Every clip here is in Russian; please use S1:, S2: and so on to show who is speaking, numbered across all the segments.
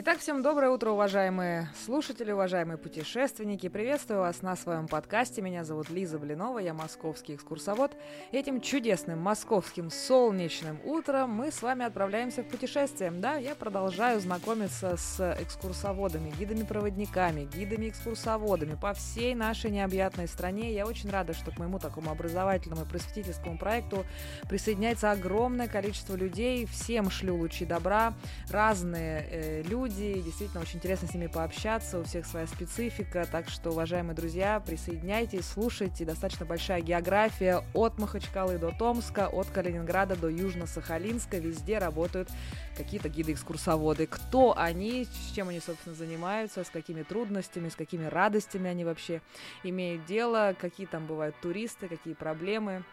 S1: Итак, всем доброе утро, уважаемые слушатели, уважаемые путешественники. Приветствую вас на своем подкасте. Меня зовут Лиза Блинова, я московский экскурсовод. Этим чудесным московским солнечным утром мы с вами отправляемся в путешествие. Да, я продолжаю знакомиться с экскурсоводами, гидами-проводниками, гидами-экскурсоводами по всей нашей необъятной стране. Я очень рада, что к моему такому образовательному и просветительскому проекту присоединяется огромное количество людей. Всем шлю лучи добра, разные э, люди, люди, действительно очень интересно с ними пообщаться, у всех своя специфика, так что, уважаемые друзья, присоединяйтесь, слушайте, достаточно большая география от Махачкалы до Томска, от Калининграда до Южно-Сахалинска, везде работают какие-то гиды-экскурсоводы. Кто они, с чем они, собственно, занимаются, с какими трудностями, с какими радостями они вообще имеют дело, какие там бывают туристы, какие проблемы.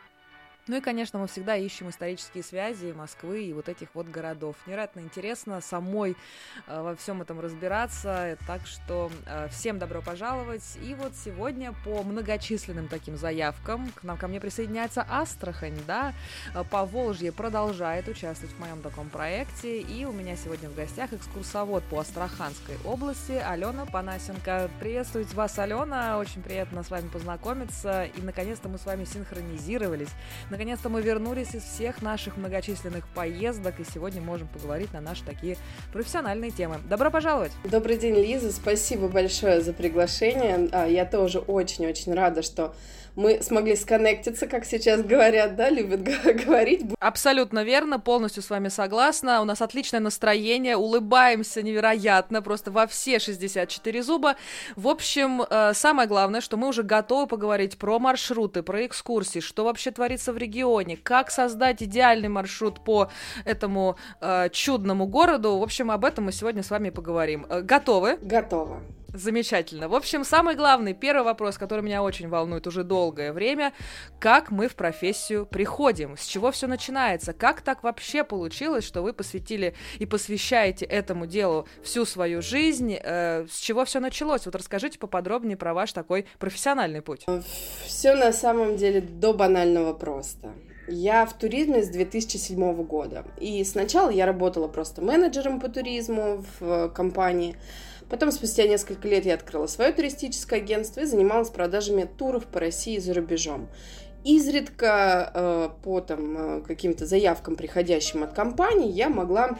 S1: Ну и, конечно, мы всегда ищем исторические связи Москвы и вот этих вот городов. Невероятно интересно самой э, во всем этом разбираться, так что э, всем добро пожаловать. И вот сегодня по многочисленным таким заявкам к нам ко мне присоединяется Астрахань, да, э, по Волжье продолжает участвовать в моем таком проекте, и у меня сегодня в гостях экскурсовод по Астраханской области Алена Панасенко. Приветствую вас, Алена, очень приятно с вами познакомиться, и наконец-то мы с вами синхронизировались Наконец-то мы вернулись из всех наших многочисленных поездок, и сегодня можем поговорить на наши такие профессиональные темы. Добро пожаловать!
S2: Добрый день, Лиза, спасибо большое за приглашение. А, я тоже очень-очень рада, что мы смогли сконнектиться, как сейчас говорят, да, любят говорить.
S1: Абсолютно верно, полностью с вами согласна. У нас отличное настроение, улыбаемся невероятно, просто во все 64 зуба. В общем, э, самое главное, что мы уже готовы поговорить про маршруты, про экскурсии, что вообще творится в регионе, как создать идеальный маршрут по этому э, чудному городу. В общем, об этом мы сегодня с вами поговорим. Э, готовы?
S2: Готово.
S1: Замечательно. В общем, самый главный, первый вопрос, который меня очень волнует уже долгое время, как мы в профессию приходим, с чего все начинается, как так вообще получилось, что вы посвятили и посвящаете этому делу всю свою жизнь, э, с чего все началось? Вот расскажите поподробнее про ваш такой профессиональный путь.
S2: Все на самом деле до банального просто. Я в туризме с 2007 года. И сначала я работала просто менеджером по туризму в компании. Потом, спустя несколько лет, я открыла свое туристическое агентство и занималась продажами туров по России и за рубежом. Изредка э, по там, э, каким-то заявкам, приходящим от компаний, я могла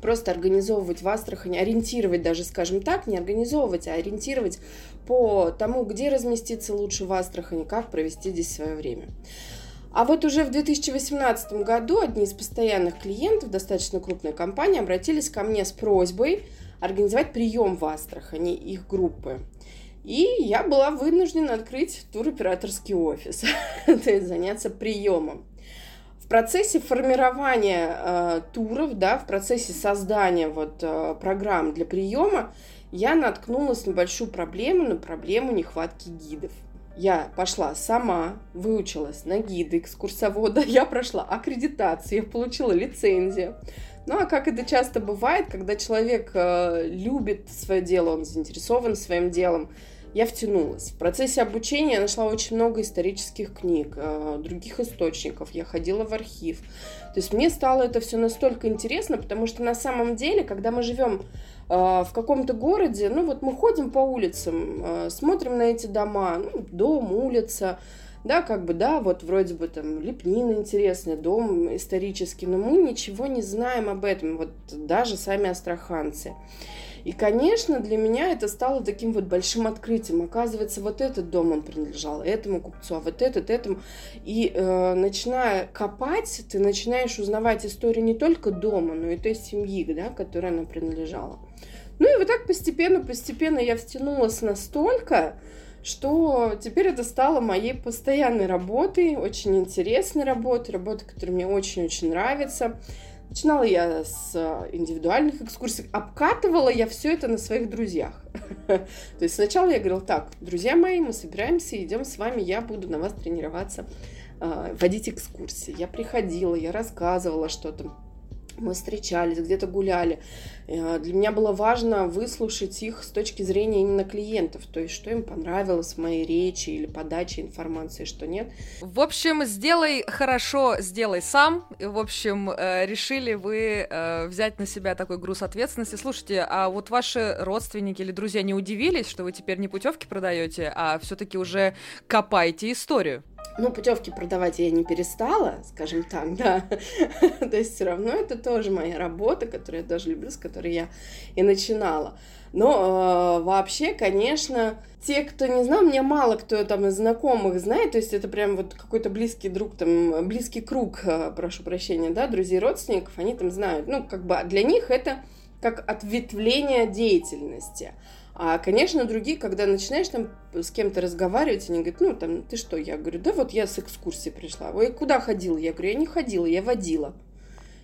S2: просто организовывать в Астрахани, ориентировать даже, скажем так, не организовывать, а ориентировать по тому, где разместиться лучше в Астрахани, как провести здесь свое время. А вот уже в 2018 году одни из постоянных клиентов, достаточно крупная компания, обратились ко мне с просьбой организовать прием в Астрахани их группы. И я была вынуждена открыть туроператорский офис, то есть заняться приемом. В процессе формирования э, туров, да, в процессе создания вот, э, программ для приема я наткнулась на большую проблему, на проблему нехватки гидов. Я пошла сама, выучилась на гиды экскурсовода, я прошла аккредитацию, я получила лицензию. Ну а как это часто бывает, когда человек э, любит свое дело, он заинтересован своим делом, я втянулась. В процессе обучения я нашла очень много исторических книг, э, других источников, я ходила в архив. То есть мне стало это все настолько интересно, потому что на самом деле, когда мы живем э, в каком-то городе, ну вот мы ходим по улицам, э, смотрим на эти дома, ну, дом, улица, да, как бы, да, вот вроде бы там лепнина интересная, дом исторический, но мы ничего не знаем об этом, вот даже сами астраханцы. И, конечно, для меня это стало таким вот большим открытием. Оказывается, вот этот дом он принадлежал этому купцу, а вот этот этому. И э, начиная копать, ты начинаешь узнавать историю не только дома, но и той семьи, да, которой она принадлежала. Ну и вот так постепенно, постепенно я втянулась настолько, что теперь это стало моей постоянной работой, очень интересной работой, работой, которая мне очень-очень нравится. Начинала я с индивидуальных экскурсий, обкатывала я все это на своих друзьях. То есть сначала я говорила, так, друзья мои, мы собираемся, идем с вами, я буду на вас тренироваться, а, водить экскурсии. Я приходила, я рассказывала что-то. Мы встречались, где-то гуляли. Э, для меня было важно выслушать их с точки зрения именно клиентов, то есть что им понравилось в моей речи или подаче информации, что нет.
S1: В общем, сделай хорошо, сделай сам. В общем, э, решили вы э, взять на себя такой груз ответственности. Слушайте, а вот ваши родственники или друзья не удивились, что вы теперь не путевки продаете, а все-таки уже копаете историю?
S2: Ну, путевки продавать я не перестала, скажем так, да. То есть все равно это тоже моя работа, которую я тоже люблю, с которой я и начинала. Но э, вообще, конечно, те, кто не знал, мне мало кто там из знакомых знает, то есть это прям вот какой-то близкий друг, там, близкий круг, э, прошу прощения, да, друзей, родственников, они там знают. Ну, как бы для них это как ответвление деятельности. А, конечно, другие, когда начинаешь там с кем-то разговаривать, они говорят, ну, там, ты что? Я говорю, да вот я с экскурсии пришла. Ой, куда ходила? Я говорю, я не ходила, я водила.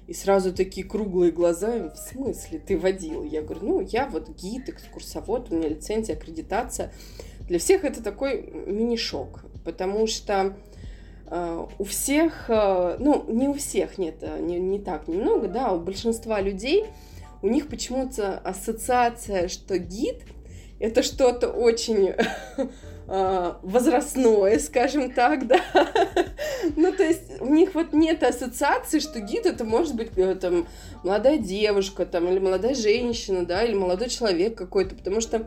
S2: И сразу такие круглые глаза, в смысле ты водил? Я говорю, ну, я вот гид, экскурсовод, у меня лицензия, аккредитация. Для всех это такой мини-шок, потому что э, у всех, э, ну, не у всех, нет, э, не, не так немного, да, у большинства людей у них почему-то ассоциация, что гид – это что-то очень а, возрастное, скажем так, да. ну, то есть у них вот нет ассоциации, что гид это может быть э, там молодая девушка, там, или молодая женщина, да, или молодой человек какой-то, потому что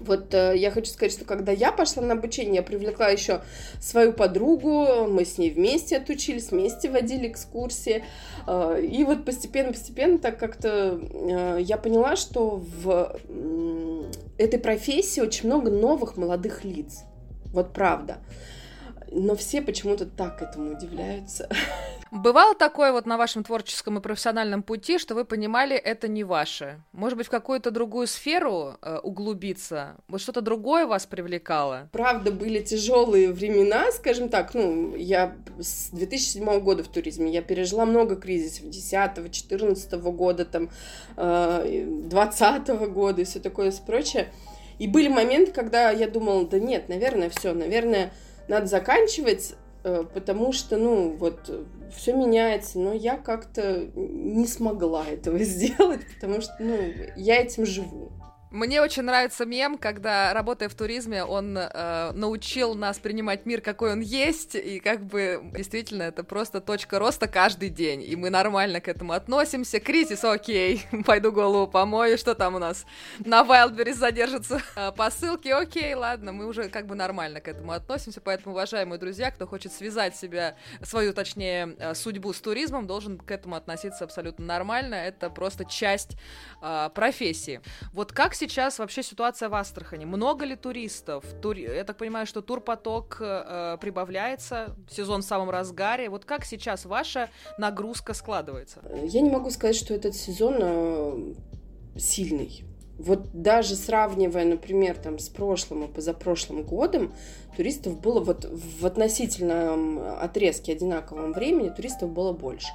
S2: вот э, я хочу сказать, что когда я пошла на обучение, я привлекла еще свою подругу, мы с ней вместе отучились, вместе водили экскурсии. Э, и вот постепенно-постепенно так как-то я поняла, что в этой профессии очень много новых молодых лиц. Вот правда. Но все почему-то так этому удивляются.
S1: Бывало такое вот на вашем творческом и профессиональном пути, что вы понимали, это не ваше? Может быть, в какую-то другую сферу э, углубиться? Вот что-то другое вас привлекало?
S2: Правда, были тяжелые времена, скажем так. Ну, я с 2007 года в туризме, я пережила много кризисов. 10 14 года, там, э, 20 года и все такое прочее. И были моменты, когда я думала, да нет, наверное, все, наверное, надо заканчивать, потому что, ну, вот, все меняется, но я как-то не смогла этого сделать, потому что, ну, я этим живу.
S1: Мне очень нравится мем, когда, работая в туризме, он э, научил нас принимать мир, какой он есть, и как бы действительно это просто точка роста каждый день, и мы нормально к этому относимся. Кризис, окей, пойду голову помою, что там у нас на Wildberries задержится. Э, посылки, окей, ладно, мы уже как бы нормально к этому относимся, поэтому, уважаемые друзья, кто хочет связать себя, свою, точнее, э, судьбу с туризмом, должен к этому относиться абсолютно нормально, это просто часть э, профессии. Вот как сейчас вообще ситуация в Астрахани? Много ли туристов? Тур... Я так понимаю, что турпоток э, прибавляется, сезон в самом разгаре. Вот как сейчас ваша нагрузка складывается?
S2: Я не могу сказать, что этот сезон э, сильный. Вот даже сравнивая, например, там с прошлым и позапрошлым годом, туристов было вот в относительном отрезке одинаковом времени туристов было больше.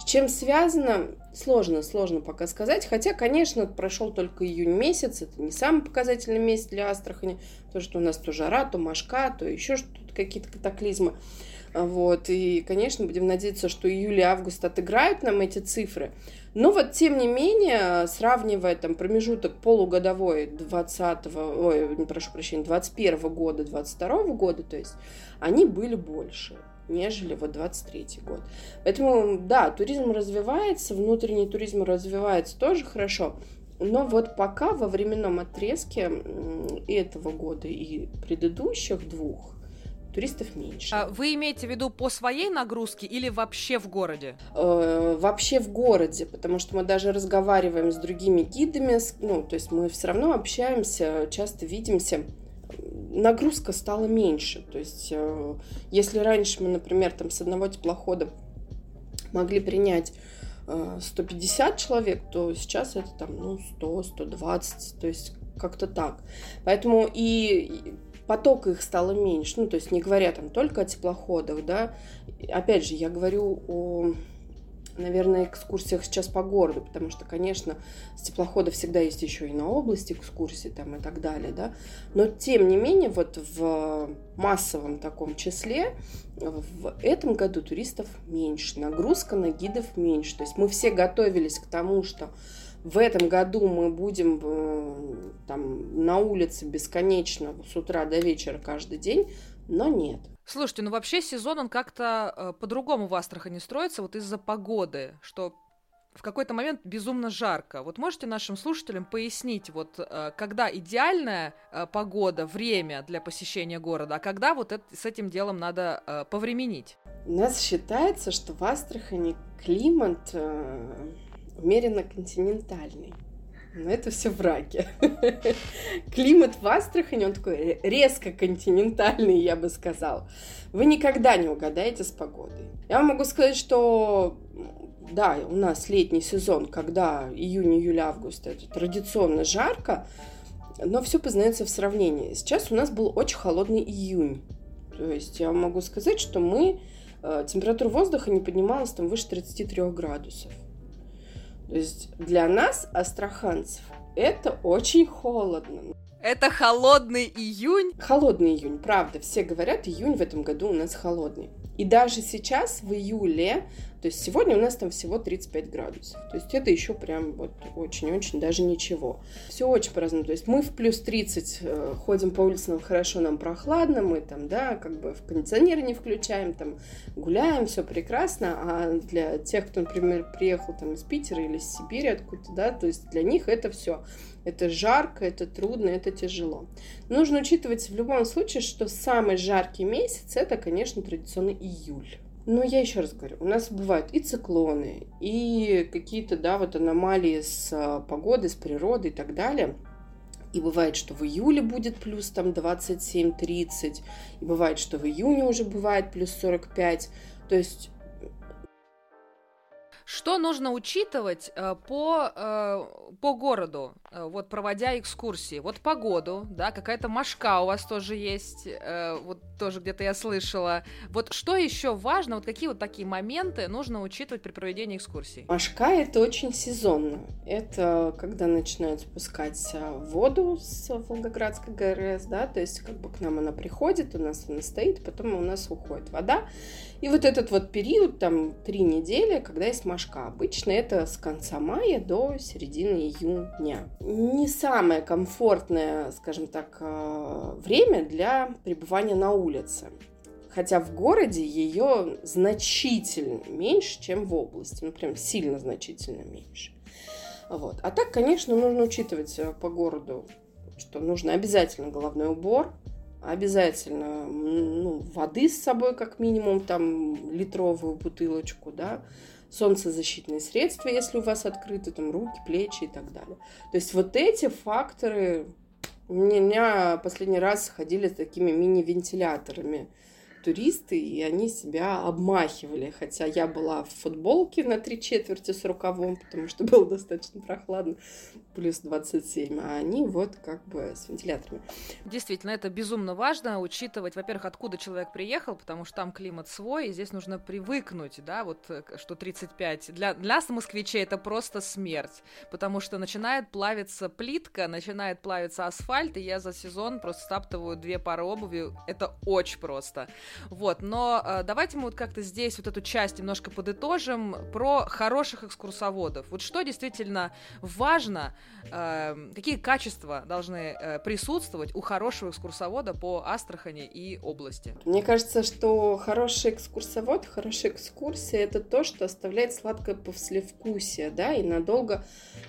S2: С чем связано, сложно, сложно пока сказать. Хотя, конечно, прошел только июнь месяц, это не самый показательный месяц для Астрахани, потому что у нас то жара, то мошка, то еще что-то, какие-то катаклизмы. Вот, и, конечно, будем надеяться, что июль и август отыграют нам эти цифры. Но вот, тем не менее, сравнивая там промежуток полугодовой 20 ой, прошу прощения, 21 года, 22 года, то есть они были больше нежели вот 23 год. Поэтому, да, туризм развивается, внутренний туризм развивается тоже хорошо, но вот пока во временном отрезке этого года и предыдущих двух туристов меньше.
S1: А вы имеете в виду по своей нагрузке или вообще в городе?
S2: Э, вообще в городе, потому что мы даже разговариваем с другими гидами, ну, то есть мы все равно общаемся, часто видимся. Нагрузка стала меньше. То есть, э, если раньше мы, например, там с одного теплохода могли принять 150 э, человек, то сейчас это там, ну, 100, 120, то есть как-то так. Поэтому и поток их стало меньше, ну, то есть не говоря там только о теплоходах, да, опять же, я говорю о наверное, экскурсиях сейчас по городу, потому что, конечно, с теплохода всегда есть еще и на область экскурсии там и так далее, да, но тем не менее вот в массовом таком числе в этом году туристов меньше, нагрузка на гидов меньше, то есть мы все готовились к тому, что в этом году мы будем э, там на улице бесконечно с утра до вечера каждый день, но нет.
S1: Слушайте, ну вообще сезон он как-то э, по-другому в Астрахани строится, вот из-за погоды, что в какой-то момент безумно жарко. Вот можете нашим слушателям пояснить, вот э, когда идеальная э, погода, время для посещения города, а когда вот это, с этим делом надо э, повременить?
S2: У нас считается, что в Астрахани климат э, умеренно континентальный. Но это все враки. Климат в Астрахани, он такой резко континентальный, я бы сказал. Вы никогда не угадаете с погодой. Я могу сказать, что да, у нас летний сезон, когда июнь, июль, август, это традиционно жарко, но все познается в сравнении. Сейчас у нас был очень холодный июнь. То есть я могу сказать, что мы э, температура воздуха не поднималась там выше 33 градусов. То есть для нас, астраханцев, это очень холодно.
S1: Это холодный июнь?
S2: Холодный июнь, правда. Все говорят, июнь в этом году у нас холодный. И даже сейчас, в июле, то есть сегодня у нас там всего 35 градусов. То есть это еще прям вот очень-очень даже ничего. Все очень по-разному. То есть мы в плюс 30 э, ходим по улицам, хорошо, нам прохладно, мы там, да, как бы в кондиционер не включаем, там гуляем, все прекрасно. А для тех, кто, например, приехал там из Питера или из Сибири откуда-то, да, то есть для них это все это жарко, это трудно, это тяжело. Нужно учитывать в любом случае, что самый жаркий месяц это, конечно, традиционно июль. Но я еще раз говорю, у нас бывают и циклоны, и какие-то, да, вот аномалии с а, погодой, с природой и так далее. И бывает, что в июле будет плюс там 27-30, и бывает, что в июне уже бывает плюс 45. То есть
S1: что нужно учитывать э, по, э, по городу, вот проводя экскурсии? Вот погоду, да, какая-то машка у вас тоже есть, э, вот тоже где-то я слышала. Вот что еще важно, вот какие вот такие моменты нужно учитывать при проведении экскурсий?
S2: Машка это очень сезонно. Это когда начинают спускать э, воду с Волгоградской ГРС, да, то есть как бы к нам она приходит, у нас она стоит, потом у нас уходит вода. И вот этот вот период, там, три недели, когда есть мошка. Обычно это с конца мая до середины июня. Не самое комфортное, скажем так, э, время для пребывания на улице. Хотя в городе ее значительно меньше, чем в области. Ну, прям сильно значительно меньше. Вот. А так, конечно, нужно учитывать э, по городу, что нужно обязательно головной убор, обязательно ну, воды с собой, как минимум, там, литровую бутылочку, да, солнцезащитные средства, если у вас открыты, там, руки, плечи и так далее. То есть вот эти факторы... У меня последний раз ходили с такими мини-вентиляторами туристы, и они себя обмахивали. Хотя я была в футболке на три четверти с рукавом, потому что было достаточно прохладно, плюс 27, а они вот как бы с вентиляторами.
S1: Действительно, это безумно важно, учитывать, во-первых, откуда человек приехал, потому что там климат свой, и здесь нужно привыкнуть, да, вот э, что 35. Для, для москвичей это просто смерть, потому что начинает плавиться плитка, начинает плавиться асфальт, и я за сезон просто стаптываю две пары обуви, это очень просто. Вот, но э, давайте мы вот как-то здесь вот эту часть немножко подытожим про хороших экскурсоводов. Вот что действительно важно, э, какие качества должны э, присутствовать у хорошего экскурсовода по Астрахани и области?
S2: Мне кажется, что хороший экскурсовод, хорошая экскурсия это то, что оставляет сладкое послевкусие, да, и надолго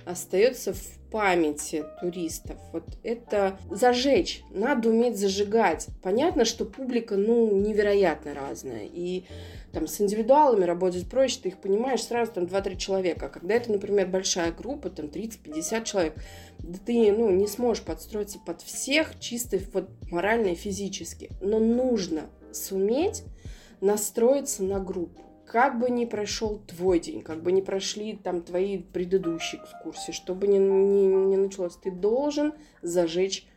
S2: остается в памяти туристов. Вот это зажечь, надо уметь зажигать. Понятно, что публика, ну, невероятно разная. И там с индивидуалами работать проще, ты их понимаешь сразу там 2-3 человека. А когда это, например, большая группа, там 30-50 человек, да ты, ну, не сможешь подстроиться под всех чисто вот морально и физически. Но нужно суметь настроиться на группу как бы ни прошел твой день, как бы ни прошли там твои предыдущие экскурсии, что бы ни, ни, ни началось, ты должен зажечь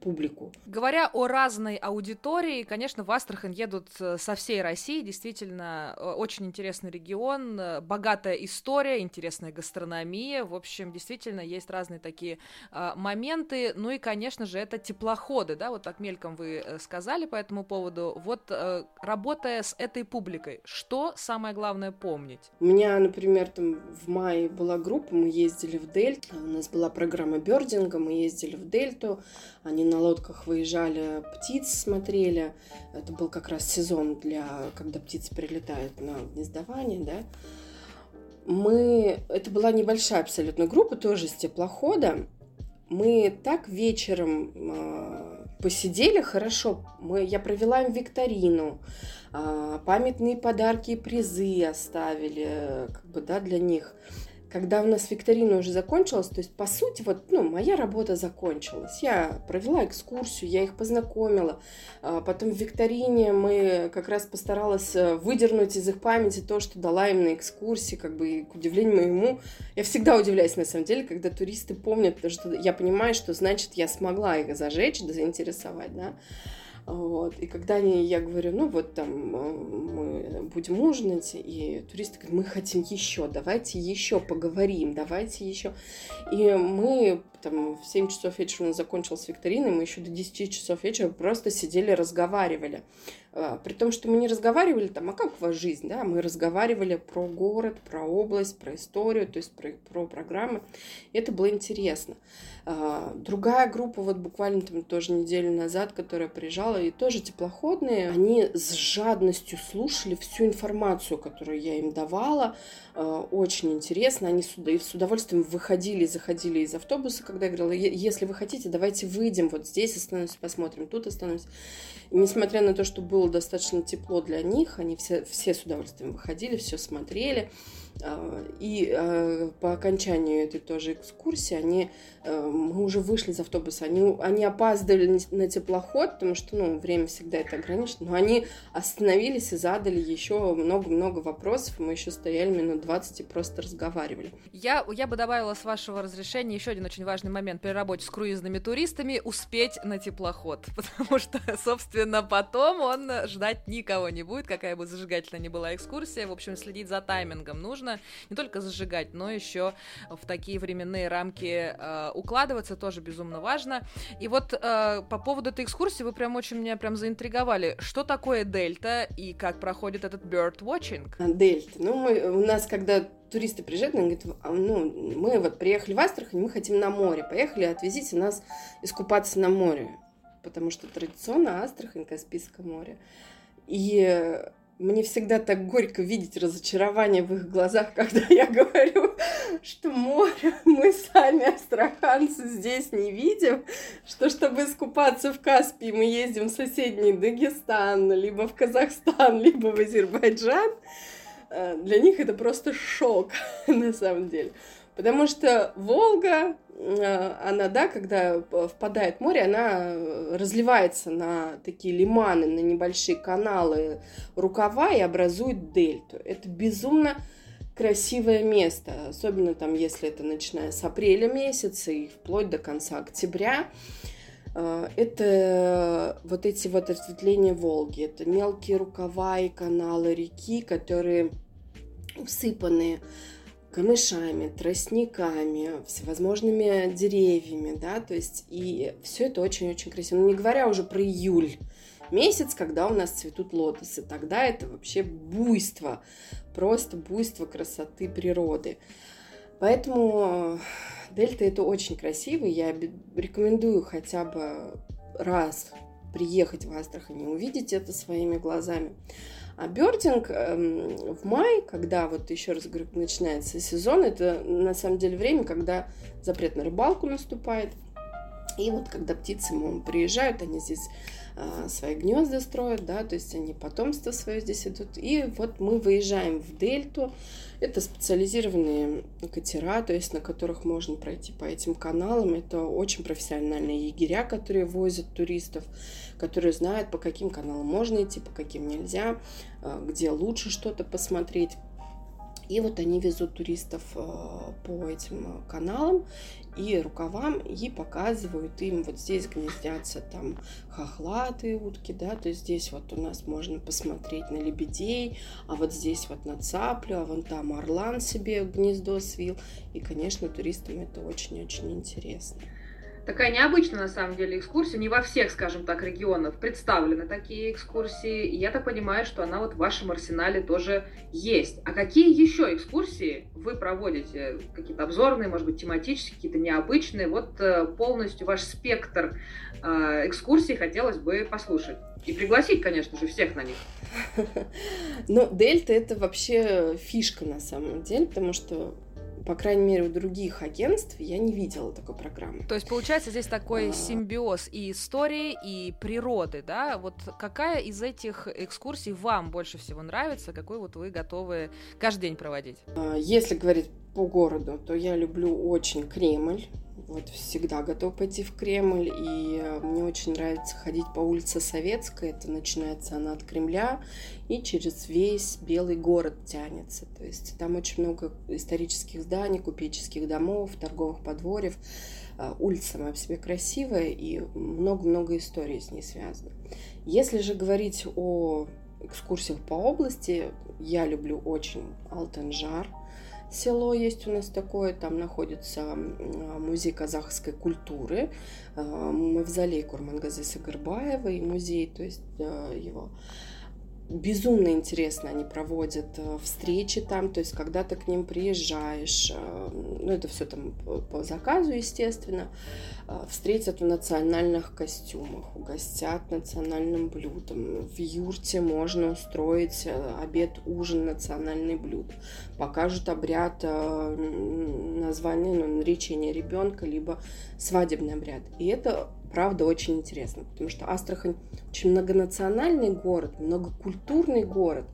S2: публику.
S1: Говоря о разной аудитории, конечно, в Астрахань едут э, со всей России. Действительно, э, очень интересный регион, э, богатая история, интересная гастрономия. В общем, действительно, есть разные такие э, моменты. Ну и, конечно же, это теплоходы, да, вот так мельком вы сказали по этому поводу. Вот э, работая с этой публикой, что самое главное помнить?
S2: У меня, например, там в мае была группа, мы ездили в Дельту, у нас была программа бердинга, мы ездили в Дельту, они на лодках выезжали, птиц смотрели. Это был как раз сезон для, когда птицы прилетают на гнездование, да. Мы, это была небольшая абсолютно группа, тоже с теплохода. Мы так вечером э, посидели хорошо. Мы, я провела им викторину, э, памятные подарки и призы оставили, как бы, да, для них когда у нас викторина уже закончилась, то есть, по сути, вот, ну, моя работа закончилась. Я провела экскурсию, я их познакомила. А потом в викторине мы как раз постаралась э, выдернуть из их памяти то, что дала им на экскурсии, как бы, и, к удивлению моему. Я всегда удивляюсь, на самом деле, когда туристы помнят, что я понимаю, что, значит, я смогла их зажечь, заинтересовать, да. Вот. И когда они, я говорю, ну вот там э, мы будем ужинать, и туристы говорят, мы хотим еще, давайте еще поговорим, давайте еще. И мы там в 7 часов вечера у нас закончилась викторина, мы еще до 10 часов вечера просто сидели, разговаривали. А, при том, что мы не разговаривали там, а как у вас жизнь, да, мы разговаривали про город, про область, про историю, то есть про, про программы. И это было интересно. А, другая группа, вот буквально там тоже неделю назад, которая приезжала, и тоже теплоходные, они с жадностью слушали всю информацию, которую я им давала. А, очень интересно. Они с удовольствием выходили, заходили из автобуса, когда я говорила, если вы хотите, давайте выйдем, вот здесь остановимся, посмотрим, тут остановимся. И несмотря на то, что было достаточно тепло для них, они все, все с удовольствием выходили, все смотрели. А, и а, по окончанию этой тоже экскурсии они, а, мы уже вышли из автобуса, они, они опаздывали на теплоход, потому что ну, время всегда это ограничено, но они остановились и задали еще много-много вопросов, мы еще стояли минут 20 и просто разговаривали.
S1: Я, я бы добавила с вашего разрешения еще один очень важный момент. При работе с круизными туристами успеть на теплоход, потому что, собственно, потом он ждать никого не будет, какая бы зажигательная ни была экскурсия, в общем, следить за таймингом. Нужно, нужно не только зажигать, но еще в такие временные рамки э, укладываться, тоже безумно важно. И вот э, по поводу этой экскурсии вы прям очень меня прям заинтриговали. Что такое дельта и как проходит этот bird watching?
S2: А, дельта. Ну, мы, у нас, когда туристы приезжают, они говорят, «А, ну, мы вот приехали в Астрахань, мы хотим на море. Поехали, отвезите нас искупаться на море. Потому что традиционно Астрахань, Каспийское море. И мне всегда так горько видеть разочарование в их глазах, когда я говорю, что море мы сами, астраханцы, здесь не видим, что чтобы искупаться в Каспии, мы ездим в соседний Дагестан, либо в Казахстан, либо в Азербайджан. Э, для них это просто шок, на самом деле. Потому что Волга, э, она, да, когда впадает в море, она разливается на такие лиманы, на небольшие каналы, рукава и образует дельту. Это безумно красивое место, особенно там, если это начиная с апреля месяца и вплоть до конца октября. Э, это вот эти вот ответвления Волги, это мелкие рукава и каналы реки, которые усыпаны камышами, тростниками, всевозможными деревьями, да, то есть и все это очень-очень красиво. Ну, не говоря уже про июль месяц, когда у нас цветут лотосы, тогда это вообще буйство, просто буйство красоты природы. Поэтому дельта это очень красиво, я рекомендую хотя бы раз приехать в Астрахань и увидеть это своими глазами. А бёрдинг эм, в мае, когда вот еще раз говорю, начинается сезон, это на самом деле время, когда запрет на рыбалку наступает. И вот когда птицы мол, приезжают, они здесь э, свои гнезда строят, да, то есть они потомство свое здесь идут. И вот мы выезжаем в дельту. Это специализированные катера, то есть на которых можно пройти по этим каналам. Это очень профессиональные егеря, которые возят туристов которые знают, по каким каналам можно идти, по каким нельзя, э, где лучше что-то посмотреть. И вот они везут туристов э, по этим каналам и рукавам и показывают им, вот здесь гнездятся там хохлатые утки, да, то есть здесь вот у нас можно посмотреть на лебедей, а вот здесь вот на цаплю, а вон там орлан себе гнездо свил. И, конечно, туристам это очень-очень интересно
S1: такая необычная на самом деле экскурсия. Не во всех, скажем так, регионах представлены такие экскурсии. И я так понимаю, что она вот в вашем арсенале тоже есть. А какие еще экскурсии вы проводите? Какие-то обзорные, может быть, тематические, какие-то необычные? Вот э, полностью ваш спектр э, экскурсий хотелось бы послушать. И пригласить, конечно же, всех на них.
S2: Ну, дельта это вообще фишка на самом деле, потому что по крайней мере, у других агентств я не видела такой программы.
S1: То есть, получается, здесь такой а... симбиоз и истории, и природы, да? Вот какая из этих экскурсий вам больше всего нравится, какой вот вы готовы каждый день проводить?
S2: А, если говорить по городу, то я люблю очень Кремль вот всегда готов пойти в Кремль, и э, мне очень нравится ходить по улице Советской, это начинается она от Кремля, и через весь Белый город тянется, то есть там очень много исторических зданий, купеческих домов, торговых подворьев, э, улица сама по себе красивая, и много-много историй с ней связано. Если же говорить о экскурсиях по области, я люблю очень Алтенжар – село есть у нас такое, там находится музей казахской культуры, а, мавзолей Курмангазы Сагарбаева музей, то есть его безумно интересно они проводят э, встречи там, то есть когда ты к ним приезжаешь, э, ну это все там по заказу, естественно, э, встретят в национальных костюмах, угостят национальным блюдом. В юрте можно устроить обед, ужин, национальный блюд. Покажут обряд названия, ну, наречения ребенка, либо свадебный обряд. И это правда очень интересно, потому что Астрахань очень многонациональный город, многокультурный город.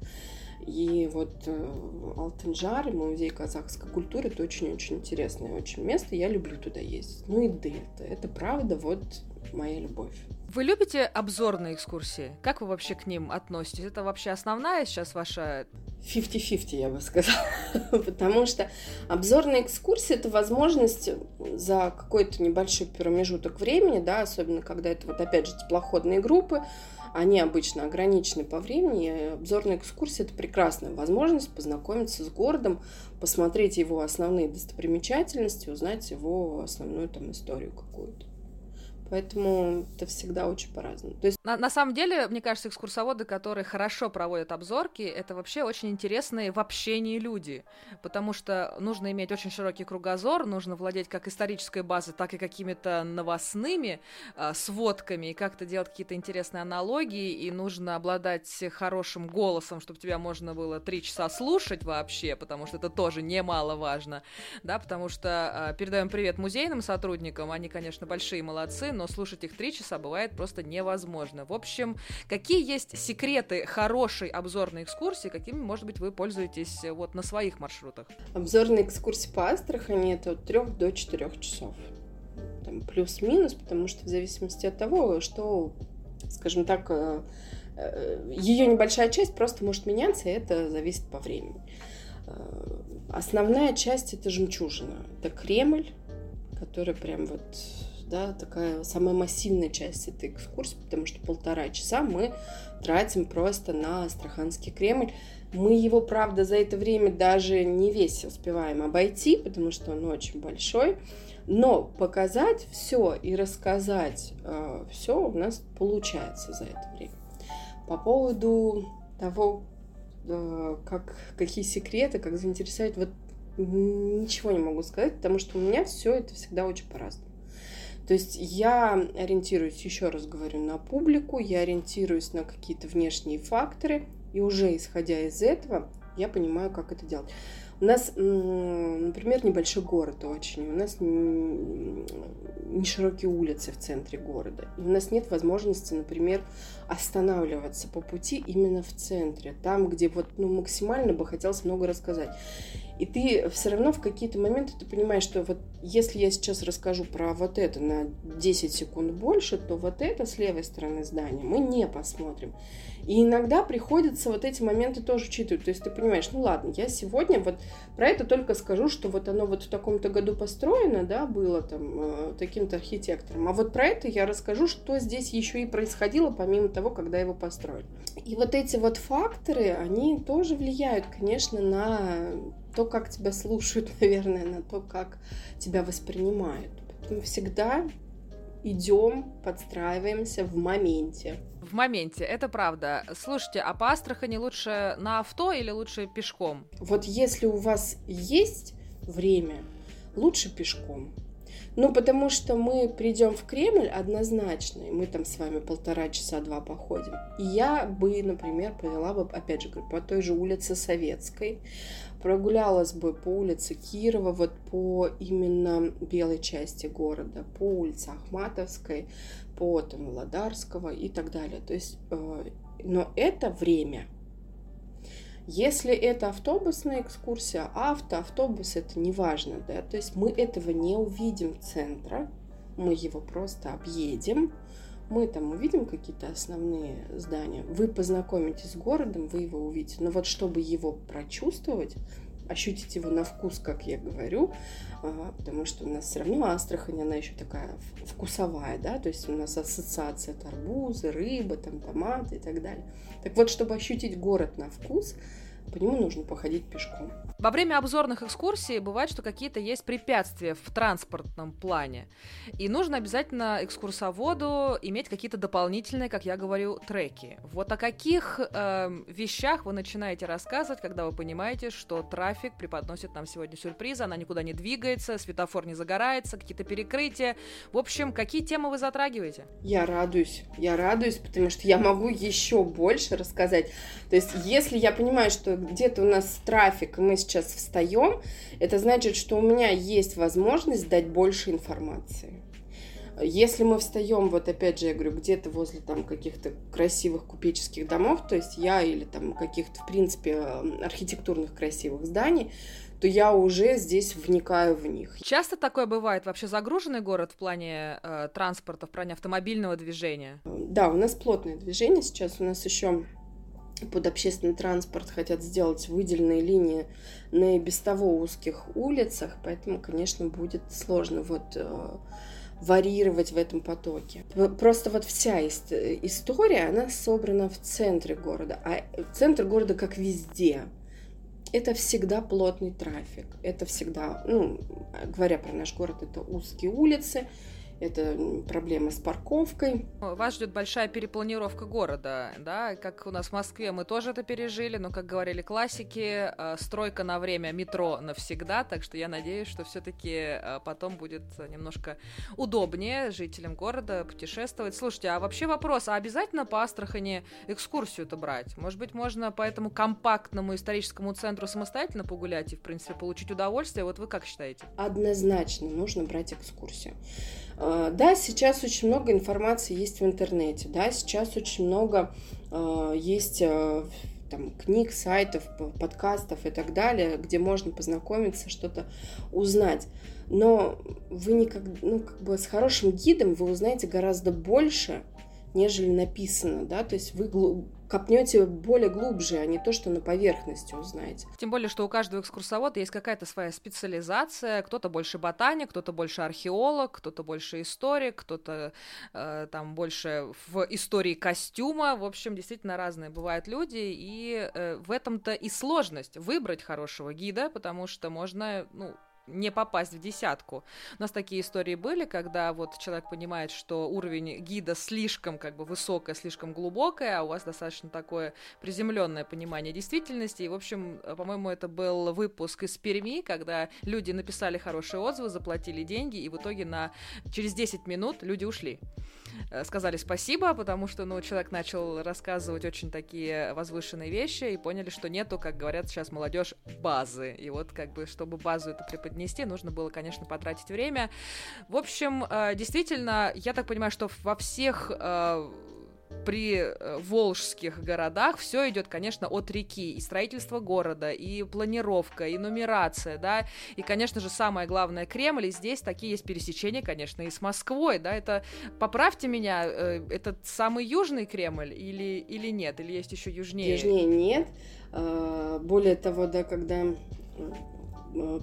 S2: И вот э, Алтынжар, музей казахской культуры, это очень-очень интересное очень место. Я люблю туда ездить. Ну и Дельта. Это правда вот моя любовь.
S1: Вы любите обзорные экскурсии? Как вы вообще к ним относитесь? Это вообще основная сейчас ваша...
S2: 50-50, я бы сказала. Потому что обзорные экскурсии — это возможность за какой-то небольшой промежуток времени, да, особенно когда это вот опять же теплоходные группы, они обычно ограничены по времени. И обзорная экскурсия – это прекрасная возможность познакомиться с городом, посмотреть его основные достопримечательности, узнать его основную там историю какую-то. Поэтому это всегда очень по-разному.
S1: То есть... на, на самом деле, мне кажется, экскурсоводы, которые хорошо проводят обзорки, это вообще очень интересные в общении люди, потому что нужно иметь очень широкий кругозор, нужно владеть как исторической базой, так и какими-то новостными э, сводками, и как-то делать какие-то интересные аналогии, и нужно обладать хорошим голосом, чтобы тебя можно было три часа слушать вообще, потому что это тоже немаловажно, да, потому что э, передаем привет музейным сотрудникам, они, конечно, большие молодцы, но слушать их три часа бывает просто невозможно. В общем, какие есть секреты хорошей обзорной экскурсии, какими, может быть, вы пользуетесь э, вот на своих маршрутах?
S2: Обзорные экскурсии по Астрахани это от 3 до 4 часов. Там плюс-минус, потому что в зависимости от того, что, скажем так, э, э, ее небольшая часть просто может меняться, и это зависит по времени. Основная часть это жемчужина. Это Кремль, который прям вот да, такая самая массивная часть этой экскурсии, потому что полтора часа мы тратим просто на Астраханский Кремль. Мы его, правда, за это время даже не весь успеваем обойти, потому что он очень большой. Но показать все и рассказать э, все у нас получается за это время. По поводу того, э, как, какие секреты, как заинтересовать, вот ничего не могу сказать, потому что у меня все это всегда очень по-разному. То есть я ориентируюсь, еще раз говорю, на публику, я ориентируюсь на какие-то внешние факторы, и уже исходя из этого я понимаю, как это делать. У нас, например, небольшой город очень, у нас не широкие улицы в центре города. И у нас нет возможности, например, останавливаться по пути именно в центре, там, где вот ну, максимально бы хотелось много рассказать. И ты все равно в какие-то моменты ты понимаешь, что вот если я сейчас расскажу про вот это на 10 секунд больше, то вот это с левой стороны здания мы не посмотрим. И иногда приходится вот эти моменты тоже учитывать. То есть ты понимаешь, ну ладно, я сегодня вот про это только скажу, что вот оно вот в таком-то году построено, да, было там э, таким-то архитектором. А вот про это я расскажу, что здесь еще и происходило, помимо того, когда его построили. И вот эти вот факторы, они тоже влияют, конечно, на то, как тебя слушают, наверное, на то, как тебя воспринимают. Поэтому всегда идем, подстраиваемся в моменте.
S1: В моменте, это правда. Слушайте, а по Астрахани лучше на авто или лучше пешком?
S2: Вот если у вас есть время, лучше пешком. Ну, потому что мы придем в Кремль однозначно, и мы там с вами полтора часа два походим. И я бы, например, повела бы, опять же, по той же улице Советской, прогулялась бы по улице Кирова, вот по именно белой части города, по улице Ахматовской, по там, Ладарского и так далее. То есть, э, но это время. Если это автобусная экскурсия, авто, автобус, это не важно, да, то есть мы этого не увидим центра, мы его просто объедем, мы там увидим какие-то основные здания, вы познакомитесь с городом, вы его увидите. Но вот чтобы его прочувствовать, ощутить его на вкус, как я говорю, а, потому что у нас все равно Астрахань, она еще такая вкусовая, да, то есть у нас ассоциация это арбузы, рыба, там томаты и так далее. Так вот, чтобы ощутить город на вкус, по нему нужно походить пешком.
S1: Во время обзорных экскурсий бывает, что какие-то есть препятствия в транспортном плане. И нужно обязательно экскурсоводу иметь какие-то дополнительные, как я говорю, треки. Вот о каких э, вещах вы начинаете рассказывать, когда вы понимаете, что трафик преподносит нам сегодня сюрпризы, она никуда не двигается, светофор не загорается, какие-то перекрытия. В общем, какие темы вы затрагиваете?
S2: Я радуюсь, я радуюсь, потому что я могу еще больше рассказать. То есть, если я понимаю, что где-то у нас трафик, мы сейчас встаем, это значит, что у меня есть возможность дать больше информации. Если мы встаем, вот опять же, я говорю, где-то возле там каких-то красивых купеческих домов, то есть я или там каких-то, в принципе, архитектурных красивых зданий, то я уже здесь вникаю в них.
S1: Часто такое бывает? Вообще загруженный город в плане э, транспорта, в плане автомобильного движения?
S2: Да, у нас плотное движение сейчас. У нас еще под общественный транспорт хотят сделать выделенные линии на и без того узких улицах, поэтому, конечно, будет сложно вот э, варьировать в этом потоке. Просто вот вся история, она собрана в центре города, а центр города как везде. Это всегда плотный трафик, это всегда, ну, говоря про наш город, это узкие улицы, это проблема с парковкой.
S1: Вас ждет большая перепланировка города, да, как у нас в Москве мы тоже это пережили, но, как говорили классики, э, стройка на время, метро навсегда, так что я надеюсь, что все-таки э, потом будет немножко удобнее жителям города путешествовать. Слушайте, а вообще вопрос, а обязательно по Астрахани экскурсию-то брать? Может быть, можно по этому компактному историческому центру самостоятельно погулять и, в принципе, получить удовольствие? Вот вы как считаете?
S2: Однозначно нужно брать экскурсию. А, да, сейчас очень много информации есть в интернете, да, сейчас очень много э, есть э, там, книг, сайтов, подкастов и так далее, где можно познакомиться, что-то узнать. Но вы никак, ну, как бы с хорошим гидом вы узнаете гораздо больше, нежели написано, да, то есть вы копнете более глубже, а не то, что на поверхности узнаете.
S1: Тем более, что у каждого экскурсовода есть какая-то своя специализация. Кто-то больше ботаник, кто-то больше археолог, кто-то больше историк, кто-то э, там больше в истории костюма. В общем, действительно разные бывают люди, и э, в этом-то и сложность выбрать хорошего гида, потому что можно, ну, не попасть в десятку. У нас такие истории были, когда вот человек понимает, что уровень гида слишком как бы высокое, слишком глубокое, а у вас достаточно такое приземленное понимание действительности. И, в общем, по-моему, это был выпуск из Перми, когда люди написали хорошие отзывы, заплатили деньги, и в итоге на через 10 минут люди ушли. Э, сказали спасибо, потому что, ну, человек начал рассказывать очень такие возвышенные вещи и поняли, что нету, как говорят сейчас молодежь, базы. И вот, как бы, чтобы базу это преподнести, нужно было, конечно, потратить время. В общем, э, действительно, я так понимаю, что во всех э, при э, волжских городах все идет, конечно, от реки, и строительство города, и планировка, и нумерация, да, и, конечно же, самое главное, Кремль, и здесь такие есть пересечения, конечно, и с Москвой, да, это, поправьте меня, э, это самый южный Кремль или, или нет, или есть еще южнее?
S2: Южнее нет, а, более того, да, когда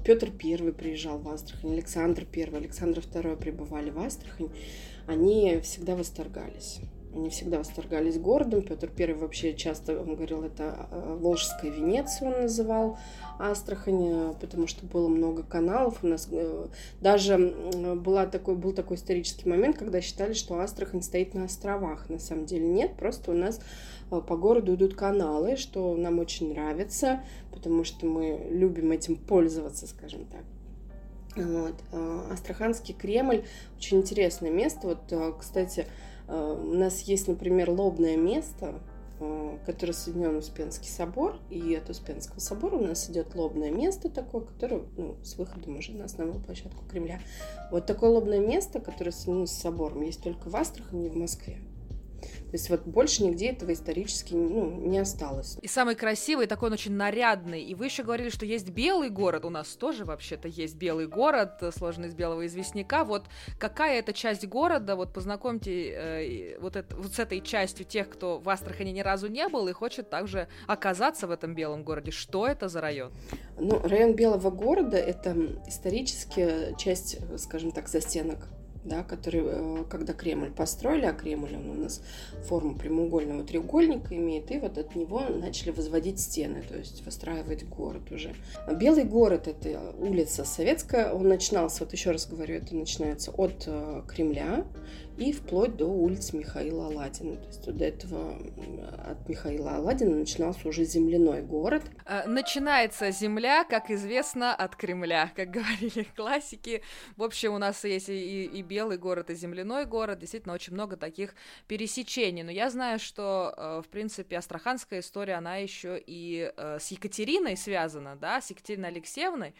S2: Петр I приезжал в Астрахань, Александр I, Александр II прибывали в Астрахань, они всегда восторгались. Они всегда восторгались городом. Петр I вообще часто, он говорил, это э, Волжская Венеция он называл Астрахань, э, потому что было много каналов. У нас э, даже была такой, был такой исторический момент, когда считали, что Астрахань стоит на островах. На самом деле нет, просто у нас по городу идут каналы, что нам очень нравится, потому что мы любим этим пользоваться, скажем так. Вот. Астраханский Кремль очень интересное место. Вот, кстати, Э, у нас есть, например, лобное место, э, которое соединен Успенский собор, и от Успенского собора у нас идет лобное место такое, которое ну, с выходом уже на основную площадку Кремля. Вот такое лобное место, которое соединено с собором, есть только в Астрахани и в Москве. То есть вот больше нигде этого исторически ну, не осталось.
S1: И самый красивый, такой он очень нарядный. И вы еще говорили, что есть белый город. У нас тоже вообще-то есть белый город, сложенный из белого известняка. Вот какая это часть города? Вот познакомьте э, вот, это, вот с этой частью тех, кто в Астрахани ни разу не был и хочет также оказаться в этом белом городе. Что это за район?
S2: Ну, район Белого города — это исторически часть, скажем так, застенок да, который, э, когда Кремль построили, а Кремль он у нас форму прямоугольного треугольника имеет, и вот от него начали возводить стены, то есть выстраивать город уже. Белый город – это улица Советская, он начинался, вот еще раз говорю, это начинается от э, Кремля, и вплоть до улицы Михаила Аладдина. То есть до этого от Михаила Аладдина начинался уже земляной город.
S1: Э, начинается земля, как известно, от Кремля, как говорили классики. В общем, у нас есть и, и белый город, и земляной город. Действительно, очень много таких пересечений. Но я знаю, что, э, в принципе, астраханская история, она еще и э, с Екатериной связана, да, с Екатериной Алексеевной.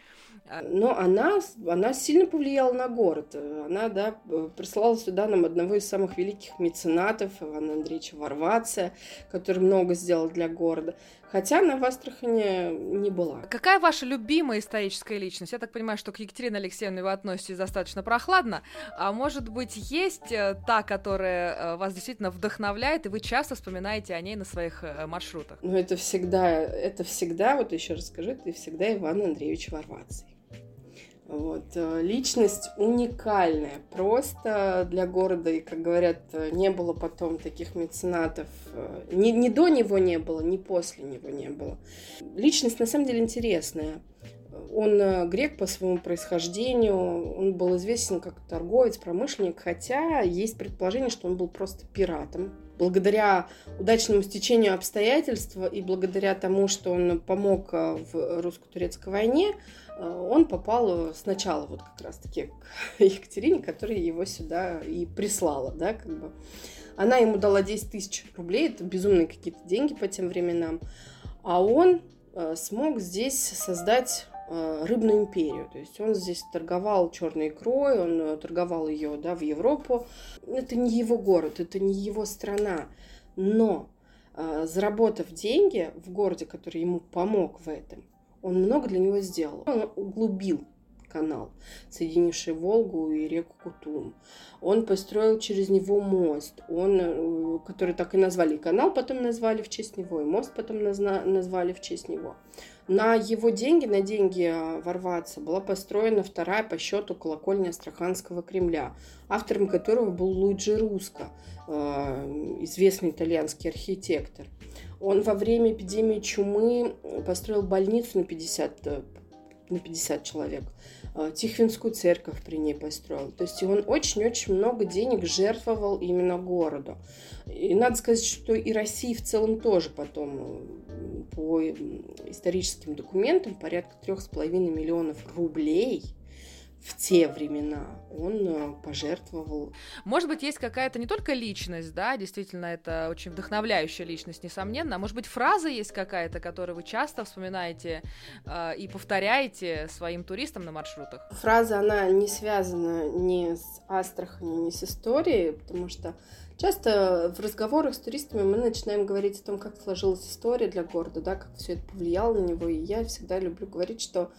S2: Но она, она сильно повлияла на город. Она, да, прислала сюда нам одного из самых великих меценатов, Ивана Андреевича Варвация, который много сделал для города. Хотя она в Астрахане не была.
S1: Какая ваша любимая историческая личность? Я так понимаю, что к Екатерине Алексеевне вы относитесь достаточно прохладно. А может быть, есть э, та, которая э, вас действительно вдохновляет, и вы часто вспоминаете о ней на своих э, маршрутах?
S2: Ну, это всегда, это всегда, вот еще раз скажу, это всегда Иван Андреевич Варваций. Вот. Э, личность уникальная, просто для города, и, как говорят, э, не было потом таких меценатов, э, ни, ни до него не было, ни после него не было. Личность, на самом деле, интересная. Он грек по своему происхождению, он был известен как торговец, промышленник, хотя есть предположение, что он был просто пиратом. Благодаря удачному стечению обстоятельств и благодаря тому, что он помог в русско-турецкой войне, он попал сначала вот как раз-таки к Екатерине, которая его сюда и прислала, да, как бы. Она ему дала 10 тысяч рублей, это безумные какие-то деньги по тем временам, а он э, смог здесь создать э, рыбную империю. То есть он здесь торговал черной икрой, он торговал ее да, в Европу. Это не его город, это не его страна. Но заработав деньги в городе, который ему помог в этом, он много для него сделал. Он углубил канал, соединивший Волгу и реку Кутум. Он построил через него мост, он, э, который так и назвали канал, потом назвали в честь него, и мост потом назна, назвали в честь него. На его деньги, на деньги э, ворваться, была построена вторая по счету колокольня Астраханского Кремля, автором которого был Луиджи Руско, э, известный итальянский архитектор. Он во время эпидемии чумы построил больницу на 50, э, на 50 человек. Э, Тихвинскую церковь при ней построил. То есть он очень-очень много денег жертвовал именно городу. И надо сказать, что и России в целом тоже потом э, по историческим документам порядка трех с половиной миллионов рублей в те времена он э, пожертвовал.
S1: Может быть, есть какая-то не только личность, да, действительно, это очень вдохновляющая личность, несомненно, а может быть, фраза есть какая-то, которую вы часто вспоминаете э, и повторяете своим туристам на маршрутах?
S2: Фраза, она не связана ни с Астраханью, ни с историей, потому что Часто в разговорах с туристами мы начинаем говорить о том, как сложилась история для города, да, как все это повлияло на него. И я всегда люблю говорить, что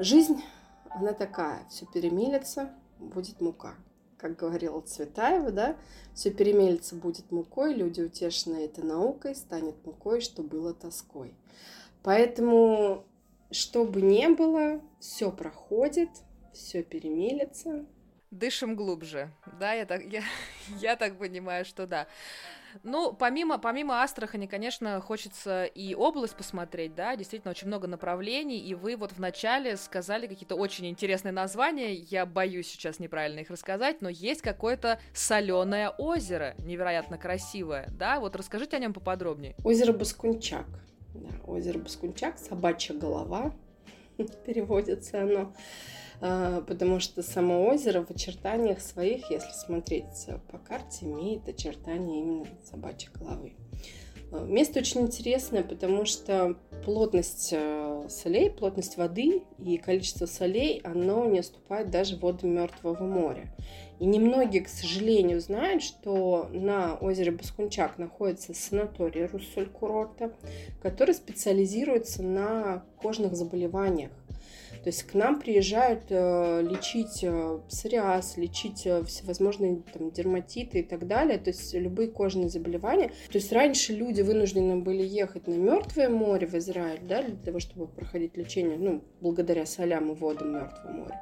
S2: жизнь она такая, все перемелится, будет мука. Как говорила Цветаева, да, все перемелится, будет мукой, люди утешены этой наукой, станет мукой, что было тоской. Поэтому, что бы ни было, все проходит, все перемелится.
S1: Дышим глубже, да, я так, я, я так понимаю, что да. Ну, помимо, помимо Астрахани, конечно, хочется и область посмотреть, да, действительно очень много направлений, и вы вот вначале сказали какие-то очень интересные названия, я боюсь сейчас неправильно их рассказать, но есть какое-то соленое озеро, невероятно красивое, да, вот расскажите о нем поподробнее.
S2: Озеро Баскунчак, да, озеро Баскунчак, собачья голова, переводится оно. А, потому что само озеро в очертаниях своих, если смотреть по карте, имеет очертания именно собачьей головы. А, место очень интересное, потому что плотность э, солей, плотность воды и количество солей, оно не уступает даже водам Мертвого моря. И немногие, к сожалению, знают, что на озере Баскунчак находится санаторий Руссоль курорта, который специализируется на кожных заболеваниях. То есть к нам приезжают э, лечить э, псориаз, лечить э, всевозможные там, дерматиты и так далее, то есть любые кожные заболевания. То есть раньше люди вынуждены были ехать на Мертвое море в Израиль, да, для того, чтобы проходить лечение, ну, благодаря солям и водам Мертвого моря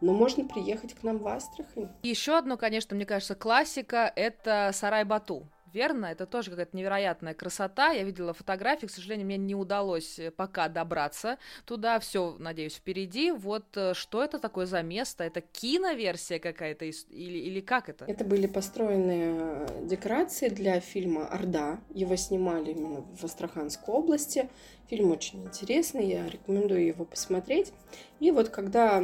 S2: но можно приехать к нам в Астрахань.
S1: Еще одно, конечно, мне кажется, классика — это Сарай-Бату верно. Это тоже какая-то невероятная красота. Я видела фотографии, к сожалению, мне не удалось э, пока добраться туда. Все, надеюсь, впереди. Вот э, что это такое за место? Это киноверсия какая-то или, или как это?
S2: Это были построены э, декорации для фильма «Орда». Его снимали именно в Астраханской области. Фильм очень интересный, я рекомендую его посмотреть. И вот когда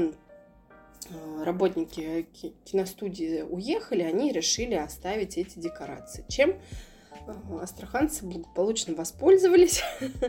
S2: работники киностудии уехали, они решили оставить эти декорации. Чем астраханцы благополучно воспользовались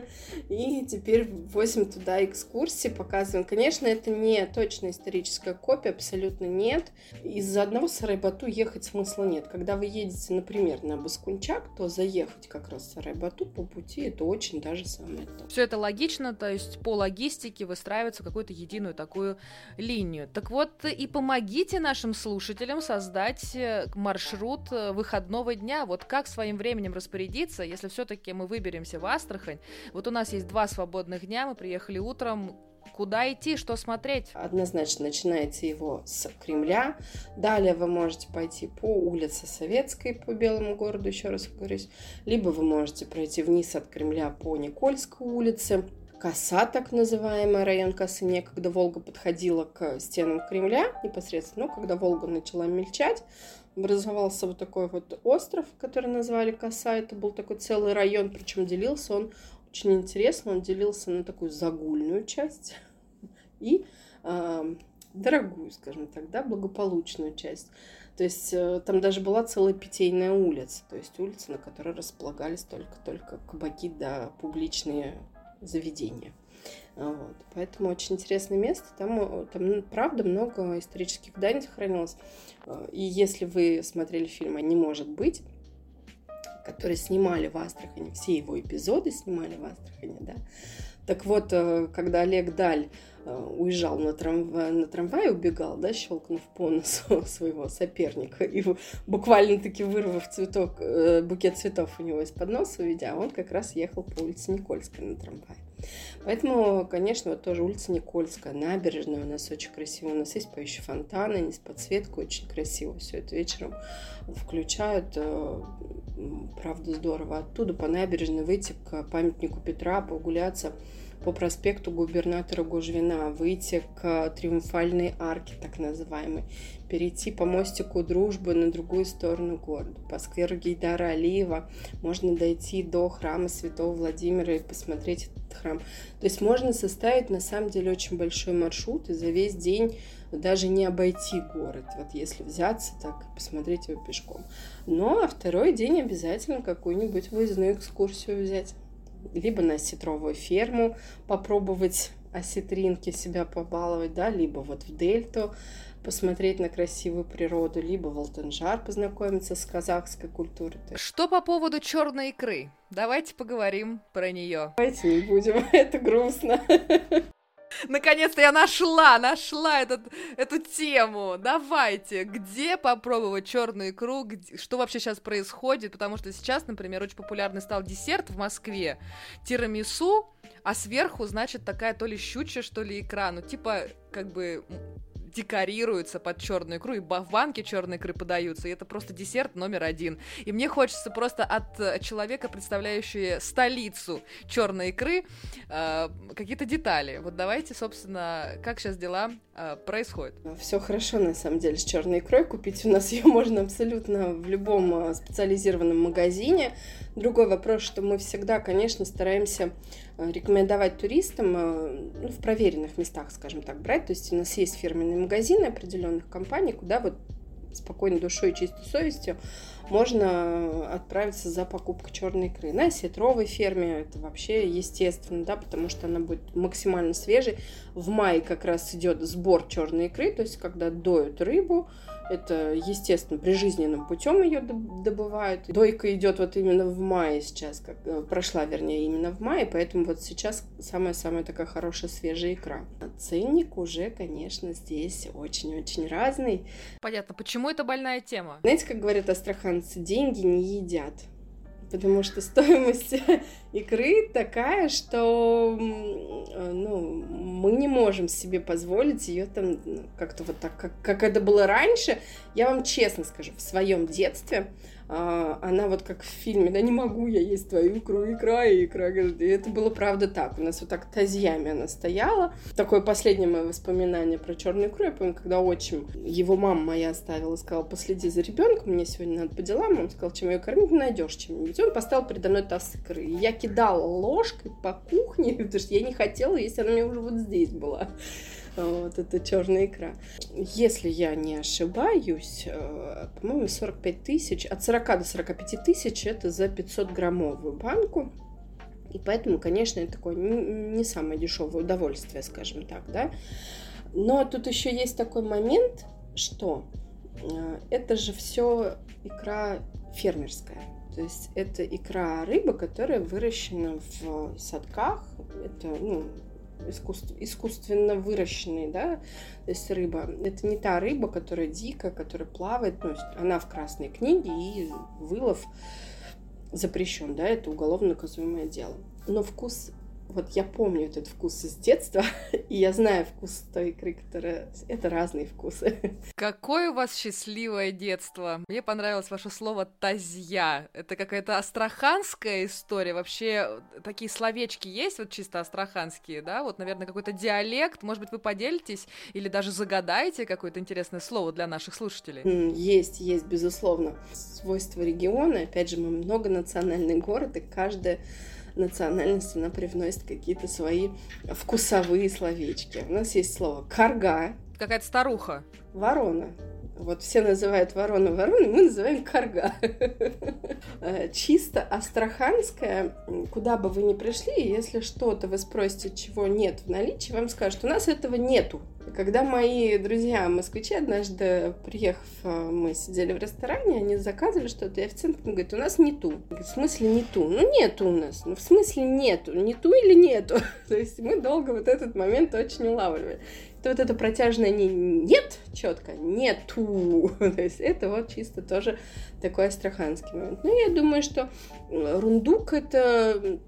S2: и теперь возим туда экскурсии, показываем. Конечно, это не точная историческая копия, абсолютно нет. Из-за одного Сарайбату ехать смысла нет. Когда вы едете, например, на Баскунчак, то заехать как раз в Сарайбату по пути это очень даже самое то.
S1: Все это логично, то есть по логистике выстраивается какую-то единую такую линию. Так вот и помогите нашим слушателям создать э, маршрут э, выходного дня. Вот как своим временем временем распорядиться, если все-таки мы выберемся в Астрахань. Вот у нас есть два свободных дня, мы приехали утром, Куда идти, что смотреть?
S2: Однозначно начинается его с Кремля. Далее вы можете пойти по улице Советской, по Белому городу, еще раз говорюсь. Либо вы можете пройти вниз от Кремля по Никольской улице. Коса, так называемый район Косы, некогда Волга подходила к стенам Кремля непосредственно, но когда Волга начала мельчать, образовался вот такой вот остров, который назвали Коса. Это был такой целый район, причем делился он очень интересно. Он делился на такую загульную часть и э, дорогую, скажем так, да, благополучную часть. То есть э, там даже была целая питейная улица, то есть улица, на которой располагались только-только кабаки да публичные заведения. Вот. Поэтому очень интересное место. Там, э, там, правда, много исторических зданий сохранилось. Э, и если вы смотрели фильм «А не может быть», который снимали в Астрахани, все его эпизоды снимали в Астрахани, да. Так вот, э, когда Олег Даль уезжал на, трамвай, на трамвае, убегал, да, щелкнув по носу своего соперника и буквально-таки вырвав цветок, букет цветов у него из-под носа, увидя, он как раз ехал по улице Никольской на трамвае. Поэтому, конечно, вот тоже улица Никольская, набережная у нас очень красиво. У нас есть поющие фонтаны, они с очень красиво все это вечером включают. Э, правда, здорово. Оттуда по набережной выйти к памятнику Петра, прогуляться по проспекту губернатора Гужвина, выйти к Триумфальной арке, так называемой, перейти по мостику Дружбы на другую сторону города, по скверу Гейдара Алиева, можно дойти до храма Святого Владимира и посмотреть этот храм. То есть можно составить на самом деле очень большой маршрут и за весь день даже не обойти город, вот если взяться так и посмотреть его пешком. Но а второй день обязательно какую-нибудь выездную экскурсию взять либо на осетровую ферму попробовать осетринки себя побаловать, да, либо вот в дельту посмотреть на красивую природу, либо в Алтанжар познакомиться с казахской культурой.
S1: Что по поводу черной икры? Давайте поговорим про нее.
S2: Давайте не будем, это грустно.
S1: Наконец-то я нашла, нашла этот, эту тему. Давайте, где попробовать черную икру, где, что вообще сейчас происходит, потому что сейчас, например, очень популярный стал десерт в Москве, тирамису, а сверху, значит, такая то ли щучья, что ли икра, ну типа как бы декорируются под черную икру, и в банке черной икры подаются, и это просто десерт номер один. И мне хочется просто от э, человека, представляющего столицу черной икры, э, какие-то детали. Вот давайте, собственно, как сейчас дела э, происходят?
S2: Все хорошо, на самом деле, с черной икрой. Купить у нас ее можно абсолютно в любом э, специализированном магазине. Другой вопрос, что мы всегда, конечно, стараемся рекомендовать туристам э, ну, в проверенных местах, скажем так, брать. То есть у нас есть фирменные магазины определенных компаний, куда вот спокойной душой и чистой совестью можно отправиться за покупкой черной икры. На сетровой ферме это вообще естественно, да, потому что она будет максимально свежей. В мае как раз идет сбор черной икры, то есть когда доют рыбу, это, естественно, прижизненным путем ее добывают. Дойка идет вот именно в мае сейчас, как э, прошла, вернее, именно в мае, поэтому вот сейчас самая-самая такая хорошая свежая икра. Ценник уже, конечно, здесь очень-очень разный.
S1: Понятно, почему это больная тема?
S2: Знаете, как говорят астраханцы, деньги не едят потому что стоимость икры такая, что э, ну, мы не можем себе позволить ее там ну, как-то вот так, как, как это было раньше. Я вам честно скажу, в своем детстве а, она вот как в фильме, да не могу я есть твою икру, икра и икра. И это было правда так. У нас вот так тазьями она стояла. Такое последнее мое воспоминание про черную икру. Я помню, когда отчим, его мама моя оставила, сказала, последи за ребенком, мне сегодня надо по делам. Он сказал, чем ее кормить, найдешь чем-нибудь. Он поставил передо мной таз икры. И я кидала ложкой по кухне, потому что я не хотела, если она меня уже вот здесь была вот эта черная икра. Если я не ошибаюсь, э, по-моему, 45 тысяч, от 40 до 45 тысяч это за 500 граммовую банку. И поэтому, конечно, это такое не самое дешевое удовольствие, скажем так, да. Но тут еще есть такой момент, что э, это же все икра фермерская. То есть это икра рыбы, которая выращена в садках. Это ну, искусств, искусственно выращенный, да, то есть рыба. Это не та рыба, которая дикая, которая плавает, ну, она в красной книге, и вылов запрещен, да, это уголовно наказуемое дело. Но вкус вот я помню этот вкус из детства, и я знаю вкус той икры, которая... Это разные вкусы.
S1: Какое у вас счастливое детство! Мне понравилось ваше слово «тазья». Это какая-то астраханская история. Вообще, такие словечки есть, вот чисто астраханские, да? Вот, наверное, какой-то диалект. Может быть, вы поделитесь или даже загадаете какое-то интересное слово для наших слушателей?
S2: Есть, есть, безусловно. Свойства региона. Опять же, мы многонациональный город, и каждая национальности она привносит какие-то свои вкусовые словечки. У нас есть слово «карга».
S1: Какая-то старуха.
S2: Ворона. Вот все называют ворона вороной, мы называем карга. Э, чисто астраханская, куда бы вы ни пришли, если что-то вы спросите, чего нет в наличии, вам скажут, у нас этого нету. Когда мои друзья москвичи однажды, приехав, э, мы сидели в ресторане, они заказывали что-то, и официант говорит, у нас нету. Говорит, в смысле нету? Ну нету у нас. Ну в смысле нету? Нету или нету? То есть мы долго вот этот момент очень улавливали то вот это протяжное не нет четко, нету. То есть это вот чисто тоже такой астраханский момент. Ну, я думаю, что рундук это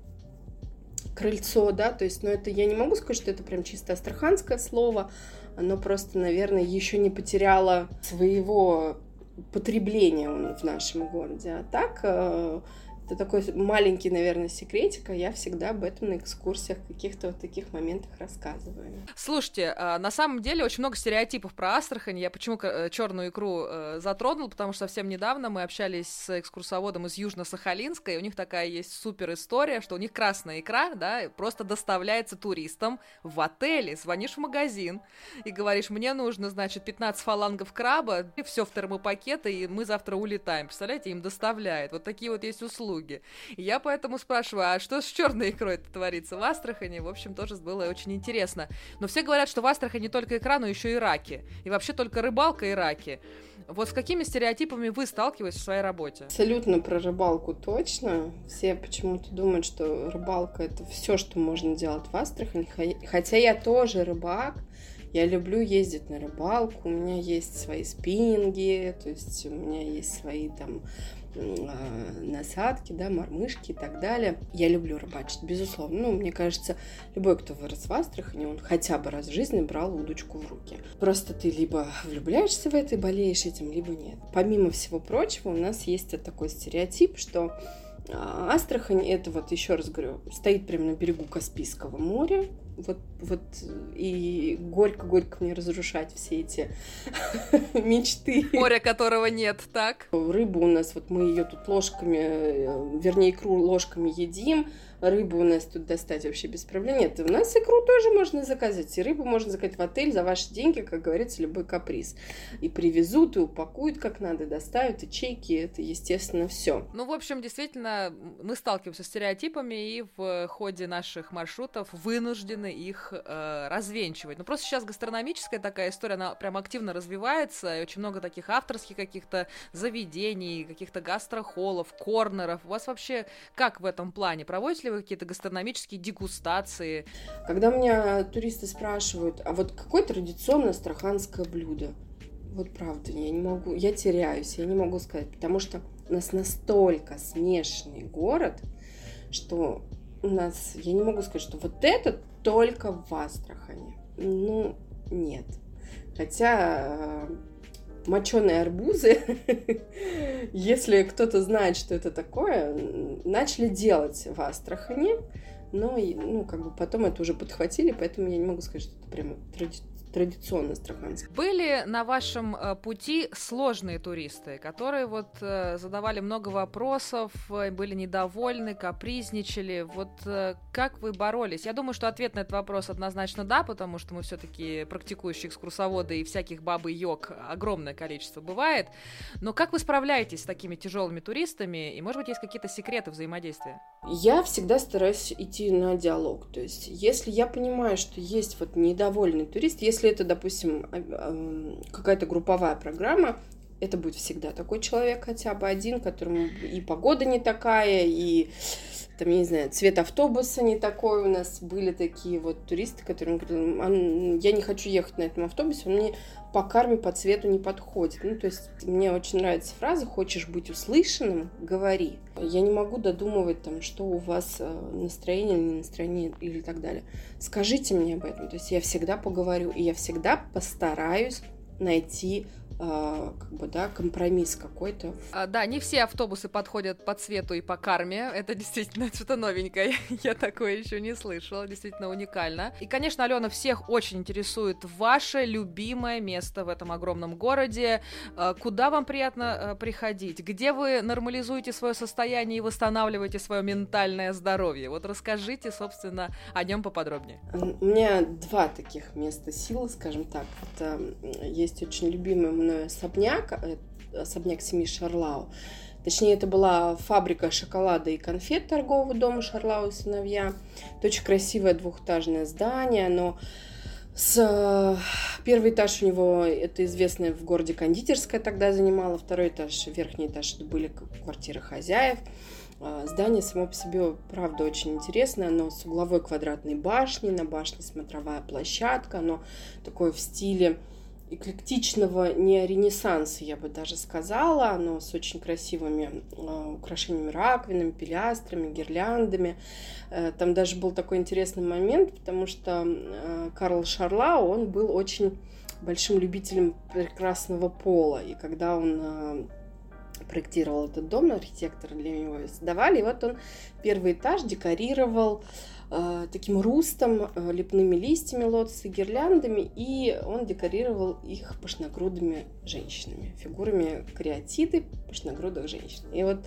S2: крыльцо, да, то есть, ну, это я не могу сказать, что это прям чисто астраханское слово, оно просто, наверное, еще не потеряло своего потребления в нашем городе. А так, э, Это такой маленький, наверное, секретик, а я всегда об этом на экскурсиях каких-то вот таких моментах рассказываю.
S1: Слушайте, а, на самом деле очень много стереотипов про Астрахань. Я почему э, черную икру э, затронул, потому что совсем недавно мы общались с экскурсоводом из Южно-Сахалинска, и у них такая есть супер история, что у них красная икра, да, просто доставляется туристам в отеле. Звонишь в магазин и говоришь, мне нужно, значит, 15 фалангов краба, и все в термопакеты, и мы завтра улетаем. Представляете, им доставляют. Вот такие вот есть услуги услуги. Я поэтому спрашиваю, а что с черной икрой творится в Астрахани? В общем, тоже было очень интересно. Но все говорят, что в Астрахани только икра, но еще и раки. И вообще только рыбалка и раки. Вот с какими стереотипами вы сталкиваетесь в своей работе?
S2: Абсолютно про рыбалку точно. Все почему-то думают, что рыбалка это все, что можно делать в Астрахани. Хотя я тоже рыбак. Я люблю ездить на рыбалку, у меня есть свои спиннинги, то есть у меня есть свои там насадки, да, мормышки и так далее. Я люблю рыбачить, безусловно. Ну, мне кажется, любой, кто вырос в Астрахани, он хотя бы раз в жизни брал удочку в руки. Просто ты либо влюбляешься в это и болеешь этим, либо нет. Помимо всего прочего, у нас есть такой стереотип, что а, Астрахань, это вот, еще раз говорю, стоит прямо на берегу Каспийского моря, вот, вот и горько-горько мне разрушать все эти мечты.
S1: Моря которого нет, так?
S2: Рыбу у нас, вот мы ее тут ложками, э, вернее, икру ложками едим, рыбу у нас тут достать вообще без проблем. Нет, у нас икру тоже можно заказать. И рыбу можно заказать в отель за ваши деньги, как говорится, любой каприз. И привезут, и упакуют как надо, доставят, и чеки, это, естественно, все.
S1: Ну, в общем, действительно, мы сталкиваемся с стереотипами, и в ходе наших маршрутов вынуждены их э, развенчивать. Ну, просто сейчас гастрономическая такая история, она прям активно развивается, и очень много таких авторских каких-то заведений, каких-то гастрохолов, корнеров. У вас вообще как в этом плане? Проводите ли вы какие-то гастрономические дегустации?
S2: Когда меня туристы спрашивают, а вот какое традиционное астраханское блюдо? Вот правда, я не могу, я теряюсь, я не могу сказать, потому что у нас настолько смешанный город, что у нас, я не могу сказать, что вот это только в Астрахани. Ну, нет. Хотя моченые арбузы, если кто-то знает, что это такое, начали делать в Астрахани, но ну, как бы потом это уже подхватили, поэтому я не могу сказать, что это прямо тради традиционно астраханский.
S1: Были на вашем э, пути сложные туристы, которые вот э, задавали много вопросов, э, были недовольны, капризничали. Вот как вы боролись? Я думаю, что ответ на этот вопрос однозначно да, потому что мы все-таки практикующие экскурсоводы и всяких бабы йог огромное количество бывает. Но как вы справляетесь с такими тяжелыми туристами? И, может быть, есть какие-то секреты взаимодействия?
S2: Я всегда стараюсь идти на диалог. То есть, если я понимаю, что есть вот недовольный турист, если если это, допустим, какая-то групповая программа, это будет всегда такой человек хотя бы один, которому и погода не такая, и там, я не знаю, цвет автобуса не такой. У нас были такие вот туристы, которые говорили, я не хочу ехать на этом автобусе, он мне по карме, по цвету не подходит. Ну, то есть мне очень нравится фраза «хочешь быть услышанным, говори». Я не могу додумывать, там, что у вас э, настроение или не настроение или так далее. Скажите мне об этом. То есть я всегда поговорю, и я всегда постараюсь найти как бы, да, компромисс какой-то.
S1: А, да, не все автобусы подходят по цвету и по карме. Это действительно что-то новенькое. Я такое еще не слышала. Действительно уникально. И, конечно, Алена, всех очень интересует ваше любимое место в этом огромном городе. А, куда вам приятно а, приходить? Где вы нормализуете свое состояние и восстанавливаете свое ментальное здоровье? Вот расскажите, собственно, о нем поподробнее.
S2: У меня два таких места силы, скажем так. Это есть очень любимый мной особняк, э, особняк семьи Шарлау. Точнее, это была фабрика шоколада и конфет торгового дома Шарлау и сыновья. Это очень красивое двухэтажное здание, но с... Э, первый этаж у него, это известная в городе кондитерская тогда занимала, второй этаж, верхний этаж, это были квартиры хозяев. А, здание само по себе, правда, очень интересное. Оно с угловой квадратной башней, на башне смотровая площадка. Оно такое в стиле эклектичного неоренессанса, я бы даже сказала. Оно с очень красивыми э, украшениями раковинами, пилястрами, гирляндами. Э, там даже был такой интересный момент, потому что э, Карл Шарлау, он был очень большим любителем прекрасного пола. И когда он проектировал этот дом, архитектор для него создавали. И вот он первый этаж декорировал э, таким рустом, э, лепными листьями, лотосы, гирляндами, и он декорировал их пышногрудыми женщинами, фигурами креатиды пышногрудых женщин. И вот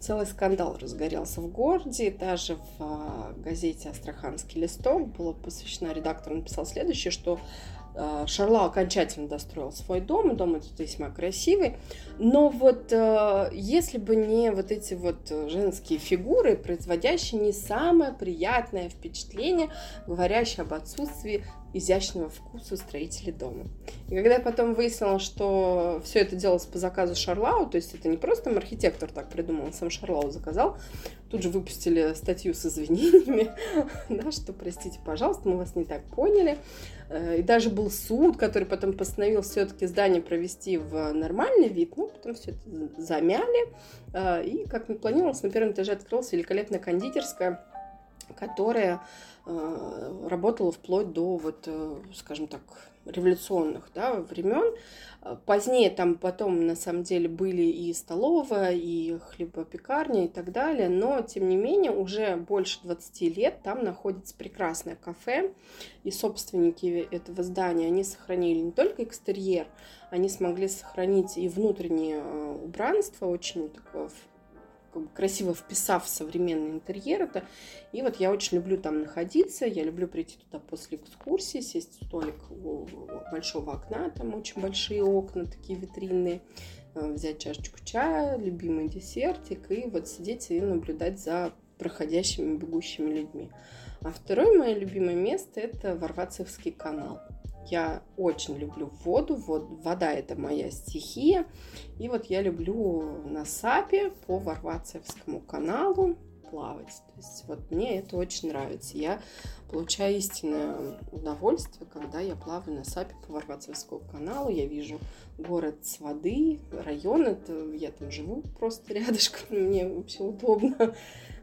S2: целый скандал разгорелся в городе, даже в э, газете «Астраханский листок» было посвящено, редактор написал следующее, что Э, Шарло окончательно достроил свой дом, дом этот весьма красивый, но вот э, если бы не вот эти вот женские фигуры, производящие не самое приятное впечатление, говорящее об отсутствии изящного вкуса строителей дома. И когда я потом выяснила, что все это делалось по заказу Шарлау, то есть это не просто архитектор так придумал, сам Шарлау заказал, тут же выпустили статью с извинениями, да, что, простите, пожалуйста, мы вас не так поняли. Э, и даже был суд, который потом постановил все-таки здание провести в нормальный вид, ну, потом все это замяли, э, и, как планировалось, на первом этаже открылась великолепная кондитерская, которая работала вплоть до, вот, э, скажем так, революционных да, времен. Позднее там потом, на самом деле, были и столовая, и хлебопекарня и так далее, но, тем не менее, уже больше 20 лет там находится прекрасное кафе, и собственники этого здания, они сохранили не только экстерьер, они смогли сохранить и внутреннее э, убранство, очень такое как бы красиво вписав в современный интерьер это. И вот я очень люблю там находиться, я люблю прийти туда после экскурсии, сесть в столик у большого окна, там очень большие окна, такие витринные, э, взять чашечку чая, любимый десертик и вот сидеть и наблюдать за проходящими, бегущими людьми. А второе мое любимое место – это Варвацевский канал. Я очень люблю воду, вод, вода это моя стихия. И вот я люблю на САПе по Варвацевскому каналу плавать. То есть вот мне это очень нравится. Я получаю истинное удовольствие, когда я плаваю на САПе по Варвацевскому каналу. Я вижу город с воды, район. Это я там живу просто рядышком, мне вообще удобно.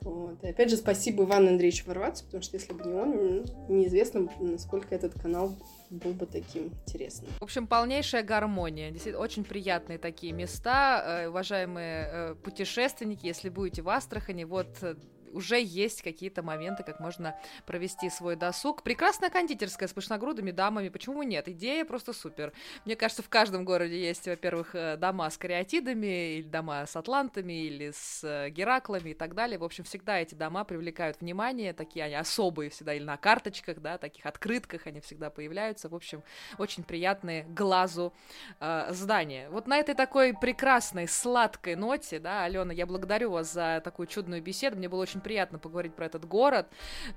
S2: Вот. И опять же, спасибо Ивану Андреевичу Варвацу, потому что если бы не он, неизвестно, насколько этот канал был бы таким интересным.
S1: В общем, полнейшая гармония. Действительно, очень приятные такие места. Э, уважаемые э, путешественники, если будете в Астрахани, вот э, уже есть какие-то моменты, как можно провести свой досуг. Прекрасная кондитерская с пышногрудыми дамами, почему нет? Идея просто супер. Мне кажется, в каждом городе есть, во-первых, э, дома с кариатидами, или дома с атлантами, или с э, гераклами и так далее. В общем, всегда эти дома привлекают внимание, такие они особые всегда, или на карточках, да, таких открытках они всегда появляются. В общем, очень приятные глазу э, здания. Вот на этой такой прекрасной, сладкой ноте, да, Алена, я благодарю вас за такую чудную беседу. Мне было очень приятно поговорить про этот город.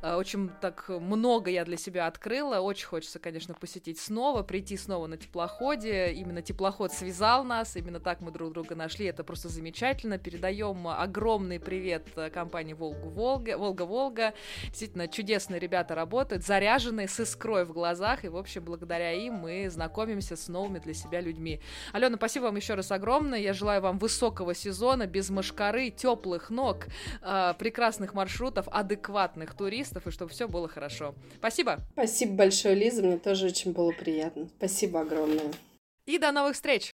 S1: Э, очень так много я для себя открыла. Очень хочется, конечно, посетить снова, прийти снова на теплоходе. Именно теплоход связал нас, именно так мы друг друга нашли. Это просто замечательно. Передаем огромный привет э, компании Волга-Волга. Волга-Волга. Действительно, чудесные ребята работают, заряженные, с искрой в глазах. И, в общем, благодаря им мы знакомимся с новыми для себя людьми. Алена, спасибо вам еще раз огромное. Я желаю вам высокого сезона, без мошкары, теплых ног, э, прекрасных маршрутов, адекватных туристов, и чтобы все было хорошо. Спасибо.
S2: Спасибо большое, Лиза, мне тоже очень было приятно. Спасибо огромное.
S1: И до новых встреч!